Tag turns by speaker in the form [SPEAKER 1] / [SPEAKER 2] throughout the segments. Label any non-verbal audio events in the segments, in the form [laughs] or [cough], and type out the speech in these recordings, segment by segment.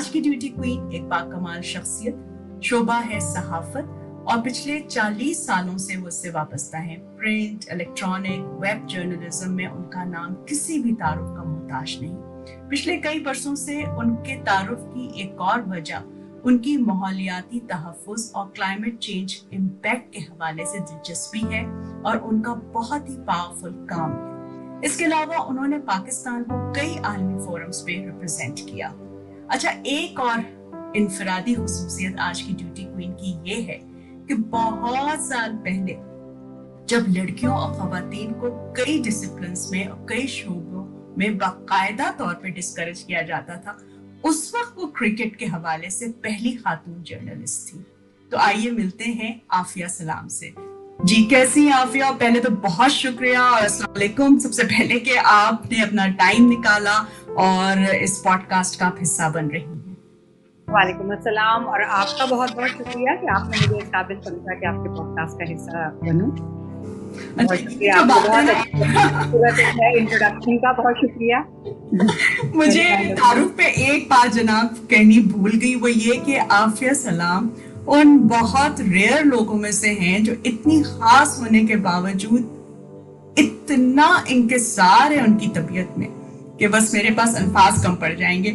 [SPEAKER 1] आज की duty queen एक बाकमाल शख्सियत, शोभा है सहाफत, और पिछले 40 सालों से वो उससे वाबस्ता है। प्रिंट इलेक्ट्रॉनिक वेब जर्नलिज्म में उनका नाम किसी भी तारुफ का मोहताज नहीं। पिछले कई वर्षों से उनके तारुफ की एक और वजह उनकी माहौलियाती तहफ़ और क्लाइमेट चेंज इम्पैक्ट के हवाले से दिलचस्पी है और उनका बहुत ही पावरफुल काम है। इसके अलावा उन्होंने पाकिस्तान को कई आलमी फोरम्स पे रिप्रेजेंट किया। अच्छा एक और इनफरादी खसूसियत आज की ड्यूटी क्वीन की ये है कि बहुत साल पहले जब लड़कियों और खातन को कई डिसिप्लिन में और कई शोबों में बाकायदा तौर पे डिस्करेज किया जाता था, उस वक्त वो क्रिकेट के हवाले से पहली खातून जर्नलिस्ट थी। तो आइए मिलते हैं आफिया सलाम से। जी, कैसी हैं आफिया? पहले तो बहुत शुक्रिया और अस्सलाम सबसे पहले कि आपने अपना टाइम निकाला और इस पॉडकास्ट का आप हिस्सा बन रही हैं।
[SPEAKER 2] वालेकुम अस्सलाम और आपका बहुत बहुत शुक्रिया कि आपने मुझे इस काबिल समझा कि आपके पॉडकास्ट का हिस्सा बनूं। इंट्रोडक्शन का बहुत शुक्रिया।
[SPEAKER 1] मुझे तारुफ पे एक बात जनाब कहनी भूल गई वो ये कि आफिया सलाम उन बहुत रेयर लोगों में से हैं जो इतनी खास होने के बावजूद इतना इंकसार है उनकी तबीयत में। कि बस मेरे पास अल्फाज कम पड़ जाएँगे।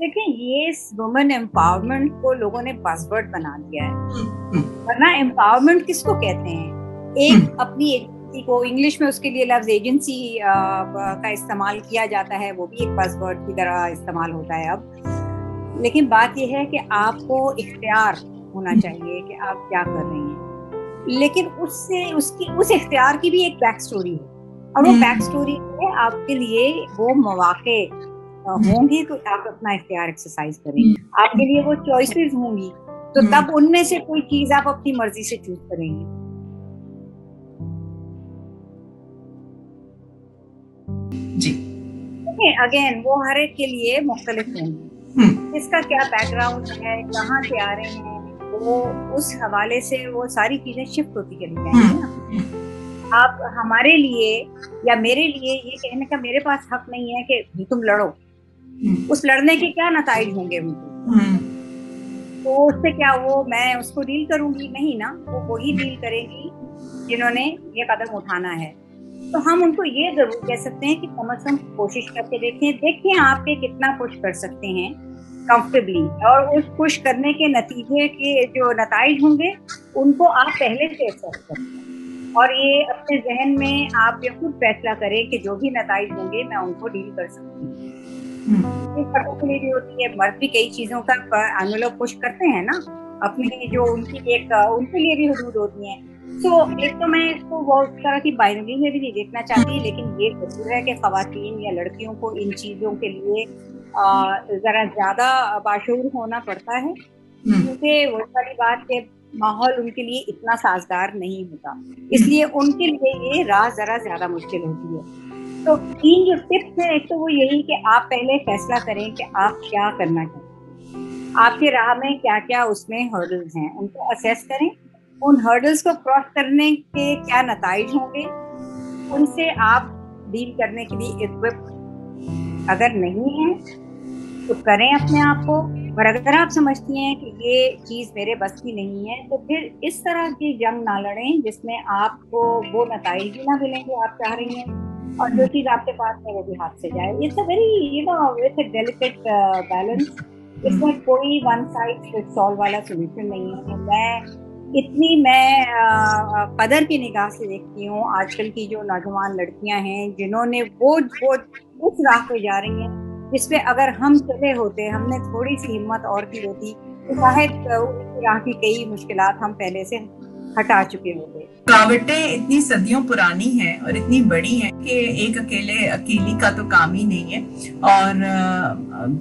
[SPEAKER 2] देखिए ये वुमेन एम्पावरमेंट को लोगों ने पासवर्ड बना दिया है। वरना एम्पावरमेंट किसको कहते हैं? एक हम्म। अपनी एजेंसी को इंग्लिश में उसके लिए लफ्ज एजेंसी का इस्तेमाल किया जाता है वो भी एक पासवर्ड की तरह इस्तेमाल होता है अब। लेकिन बात यह है कि आपको इख्तियार होना हम्म। चाहिए कि आप क्या कर रहे हैं। लेकिन उससे उसकी उस इख्तियार की भी एक बैक स्टोरी है और वो बैक हम्म। स्टोरी है आपके लिए वो मौाक़े होंगी तो आप अपना इख्तियार एक्सरसाइज करें हम्म। आपके लिए वो चॉइसेस होंगी तो हम्म। तब उनमें से कोई चीज़ आप अपनी मर्ज़ी से चूज़ करेंगे
[SPEAKER 1] जी
[SPEAKER 2] अगेन वो हर एक के लिए मुख्तलिफ़ होंगे हम्म। इसका क्या बैकग्राउंड है कहाँ से आ रहे हैं वो उस हवाले से वो सारी चीज़ें शिफ्ट होती चली जाएँगी ना। आप हमारे लिए या मेरे लिए ये कहने का मेरे पास हक नहीं है कि तुम लड़ो। हम्म। उस लड़ने के क्या नतज होंगे उनको? हम्म। तो उससे क्या वो मैं उसको डील करूँगी? नहीं ना। वो वही डील करेगी जिन्होंने ये कदम उठाना है। तो हम उनको ये ज़रूर कह सकते हैं कि कम अज कम कोशिश करके देखें। देखें आपके कितना पुश कर सकते हैं। कंफर्टेबली और उस पुश करने के नतीजे के जो नतज होंगे उनको आप पहले से एक्सेप्ट करें। और ये अपने जहन में आप ये खुद फैसला करें कि जो भी नतज होंगे मैं उनको डील कर सकती हूँ। पर्टिकुलरली भी होती है मर्द भी कई चीज़ों का एनवेलप पुश करते हैं ना अपने जो उनकी एक उनके लिए भी हदूद होती हैं। तो एक तो मैं इसको बहुत तरह की बाइनरी में भी नहीं देखना चाहती लेकिन ये ज़रूर है कि खातन या लड़कियों को इन चीज़ों के लिए जरा ज़्यादा बाशूर होना पड़ता है। हम्म। क्योंकि वो सारी बात के माहौल उनके लिए इतना साजगार नहीं होता। इसलिए उनके लिए ये राह जरा ज़्यादा मुश्किल होती है। तो तीन जो टिप्स है एक तो वो यही कि आप पहले फैसला करें कि आप क्या करना चाहते आपके राह में क्या क्या उसमें हर्डल्स हैं उनको असेस करें। उन हर्डल्स को क्रॉस करने के क्या नतज होंगे? उनसे आप डील करने के लिए इक्विप अगर नहीं है तो करें अपने आप को। और अगर आप समझती हैं कि ये चीज़ मेरे बस की नहीं है तो फिर इस तरह की जंग ना लड़ें जिसमें आपको वो नतज भी ना मिलेंगे, आप चाह रही हैं, और जो चीज़ आपके पास है वो भी हाथ से जाए। It's a very you know it's a delicate balance इसमें कोई वन साइड फिट्स ऑल वाला सोल्यूशन नहीं है। मैं इतनी, मैं कदर की निगाह से देखती हूँ आजकल की जो नौजवान लड़कियाँ हैं, जिन्होंने वो वो उस राह पे जा रही हैं। जिसपे अगर हम चले होते, हमने थोड़ी सी हिम्मत और की होती तो शायद राह की कई मुश्किल हम पहले से हटा चुके होंगे
[SPEAKER 1] रुकावटें इतनी सदियों पुरानी हैं और इतनी बड़ी हैं कि एक अकेले, अकेली का तो काम ही नहीं है। और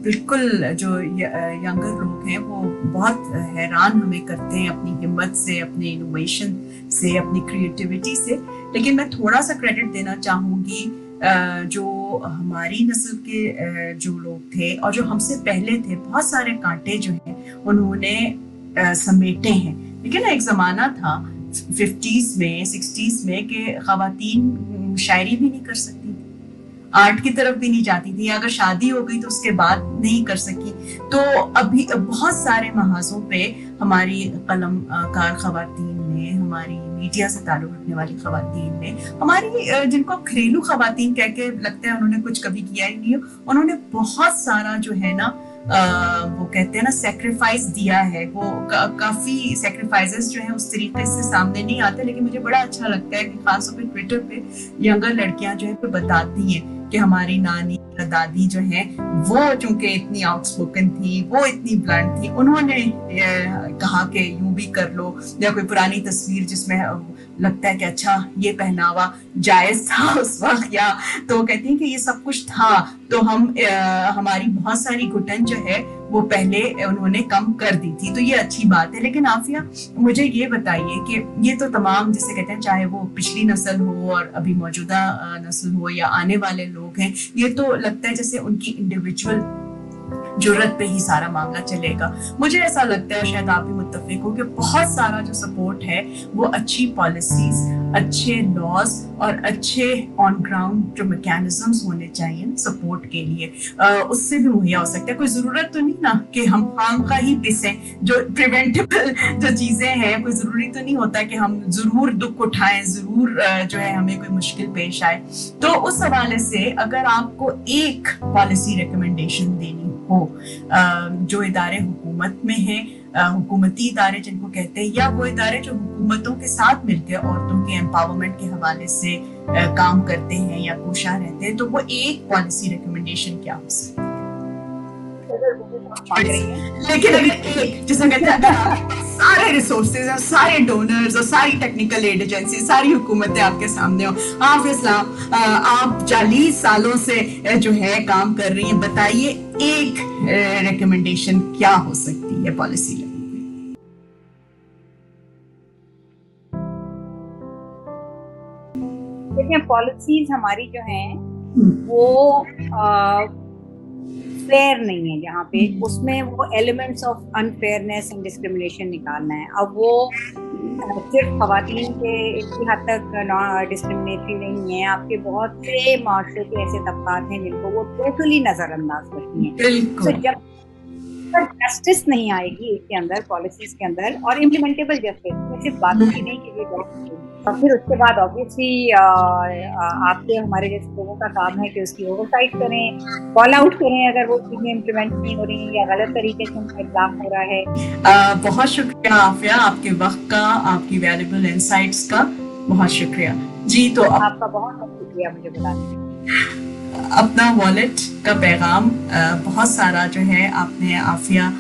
[SPEAKER 1] बिल्कुल जो यंगर लोग हैं, वो बहुत हैरान हमें करते हैं अपनी हिम्मत से, अपने इनोवेशन से, अपनी क्रिएटिविटी से। लेकिन मैं थोड़ा सा क्रेडिट देना चाहूँगी जो हमारी नस्ल के जो लोग थे और जो हमसे पहले थे, बहुत सारे कांटे जो हैं, उन्होंने समेटे हैं। लेकिन एक जमाना था फिफ्टीज में सिक्सटीज में कि खातन शायरी भी नहीं कर सकती थी। आर्ट की तरफ़ भी नहीं जाती थी, अगर शादी हो गई तो उसके बाद नहीं कर सकी। तो अभी, बहुत सारे महाजों पे हमारी कलम कार खातन ने हमारी मीडिया से ताल्लुक रखने वाली खातन ने। हमारी जिनको घरेलू खातन कह के लगता है उन्होंने कुछ कभी किया ही नहीं उन्होंने बहुत सारा जो है ना आ, वो कहते हैं ना सेक्रीफाइस दिया है। वो का, काफ़ी सेक्रीफाइसेस जो है उस तरीके से सामने नहीं आते लेकिन मुझे बड़ा अच्छा लगता है कि खासतौर पे ट्विटर पे यंगर लड़कियाँ जो है पे बताती हैं कि हमारी नानी या दादी जो है वो चूँकि इतनी आउटस्पोकन थी वो इतनी ब्लंट थी उन्होंने कहा कि यूँ भी कर लो या कोई पुरानी तस्वीर जिसमें लगता है कि अच्छा ये पहनावा जायज़ था [laughs] उस वक्त या तो कहती है कि ये सब कुछ था। तो हम आ, हमारी बहुत सारी घुटन जो है वो पहले उन्होंने कम कर दी थी तो ये अच्छी बात है। लेकिन आफिया, मुझे ये बताइए कि ये तो तमाम, जिसे कहते हैं, चाहे वो पिछली नस्ल हो और अभी मौजूदा नस्ल हो या आने वाले लोग हैं, ये तो लगता है जैसे उनकी इंडिविजुअल ज़रूरत पे ही सारा मामला चलेगा। मुझे ऐसा लगता है शायद आप भी मुतफिक हो कि बहुत सारा जो सपोर्ट है वो अच्छी पॉलिसीज़ अच्छे लॉज और अच्छे ऑन ग्राउंड जो मैकेनिज्म्स होने चाहिए सपोर्ट के लिए। आ, उससे भी मुहैया हो सकता है। कोई ज़रूरत तो नहीं ना कि हम काम का ही पिसे जो प्रिवेंटेबल जो चीज़ें हैं कोई ज़रूरी तो नहीं होता कि हम ज़रूर दुख उठाएँ ज़रूर जो है हमें कोई मुश्किल पेश आए। तो उस हवाले से अगर आपको एक पॉलिसी रिकमेंडेशन देनी हो जो इदारे हुकूमत में हैं हुकूमती इदारे जिनको कहते हैं या वो इदारे जो हुकूमतों के साथ मिलकर औरतों के एम्पावरमेंट के हवाले से काम करते हैं या कोशा रहते हैं तो वो एक पॉलिसी रिकमेंडेशन क्या हो सकती है? लेकिन अगर एक जिसमें कहते हैं सारे रिसोर्सेज और सारे डोनर्स और सारी टेक्निकल एड एजेंसी सारी हुकूमतें आपके सामने हो। आप इस्लाम आप चालीस सालों से जो है काम कर रही हैं। बताइए एक रिकमेंडेशन क्या हो सकती है पॉलिसी लेवल
[SPEAKER 2] देखिए पॉलिसीज़ हमारी जो हैं हम्म। वो फेयर नहीं है जहाँ पे। उसमें वो elements of unfairness and discrimination निकालना है अब वो सिर्फ़ खातन के इतनी हद तक डिस्क्रिमिनेटरी नहीं है। आपके बहुत से माशरे के ऐसे तबकात हैं जिनको वो टोटली नजरअंदाज करती हैं। तो जब जस्टिस नहीं आएगी इसके अंदर पॉलिसीज़ के अंदर और इम्प्लीमेंटेबल जस्टिस सिर्फ़ बातों की नहीं की और फिर उसके बाद ऑब्वियसली आपके हमारे जैसे लोगों का काम है कि उसकी ओवरसाइट करें कॉल आउट करें अगर वो चीज़ें इम्प्लीमेंट नहीं हो रही या गलत तरीके से उनका इस्लाम हो रहा है।
[SPEAKER 1] आ, बहुत शुक्रिया आफिया आपके वक्त का आपकी वैल्यूबल इंसाइट्स का बहुत शुक्रिया। जी तो
[SPEAKER 2] आपका बहुत बहुत शुक्रिया मुझे बताने
[SPEAKER 1] अपना वॉलेट का पैगाम बहुत सारा जो है आपने आफिया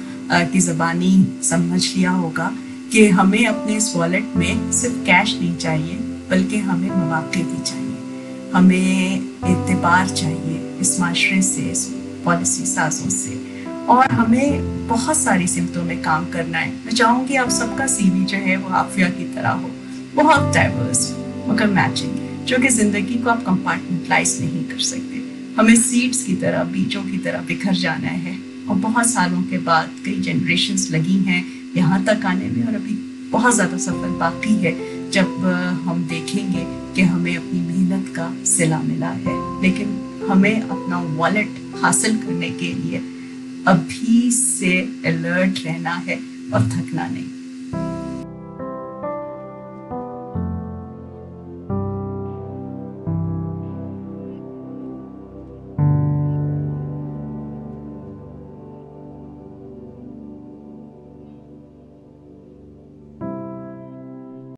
[SPEAKER 1] की जबानी समझ लिया होगा कि हमें अपने इस वॉलेट में सिर्फ़ कैश नहीं चाहिए, बल्कि हमें मौाक़े भी चाहिए। हमें एतबार चाहिए इस माशरे से, इस पॉलिसी साजों से। और हमें बहुत सारी सिमतों में काम करना है। मैं चाहूँगी आप सबका सीवी जो है वो आफिया की तरह हो। बहुत डाइवर्स मगर मैचिंग जो कि ज़िंदगी को आप कंपार्टमेंटलाइज नहीं कर सकते। हमें सीड्स की तरह, बीजों की तरह बिखर जाना है। और बहुत सालों के बाद कई जनरेशन्स लगी हैं यहाँ तक आने में और अभी बहुत ज़्यादा सफ़र बाकी है। जब हम देखेंगे कि हमें अपनी मेहनत का सिला मिला है। लेकिन हमें अपना वॉलेट हासिल करने के लिए अभी से अलर्ट रहना है और थकना नहीं।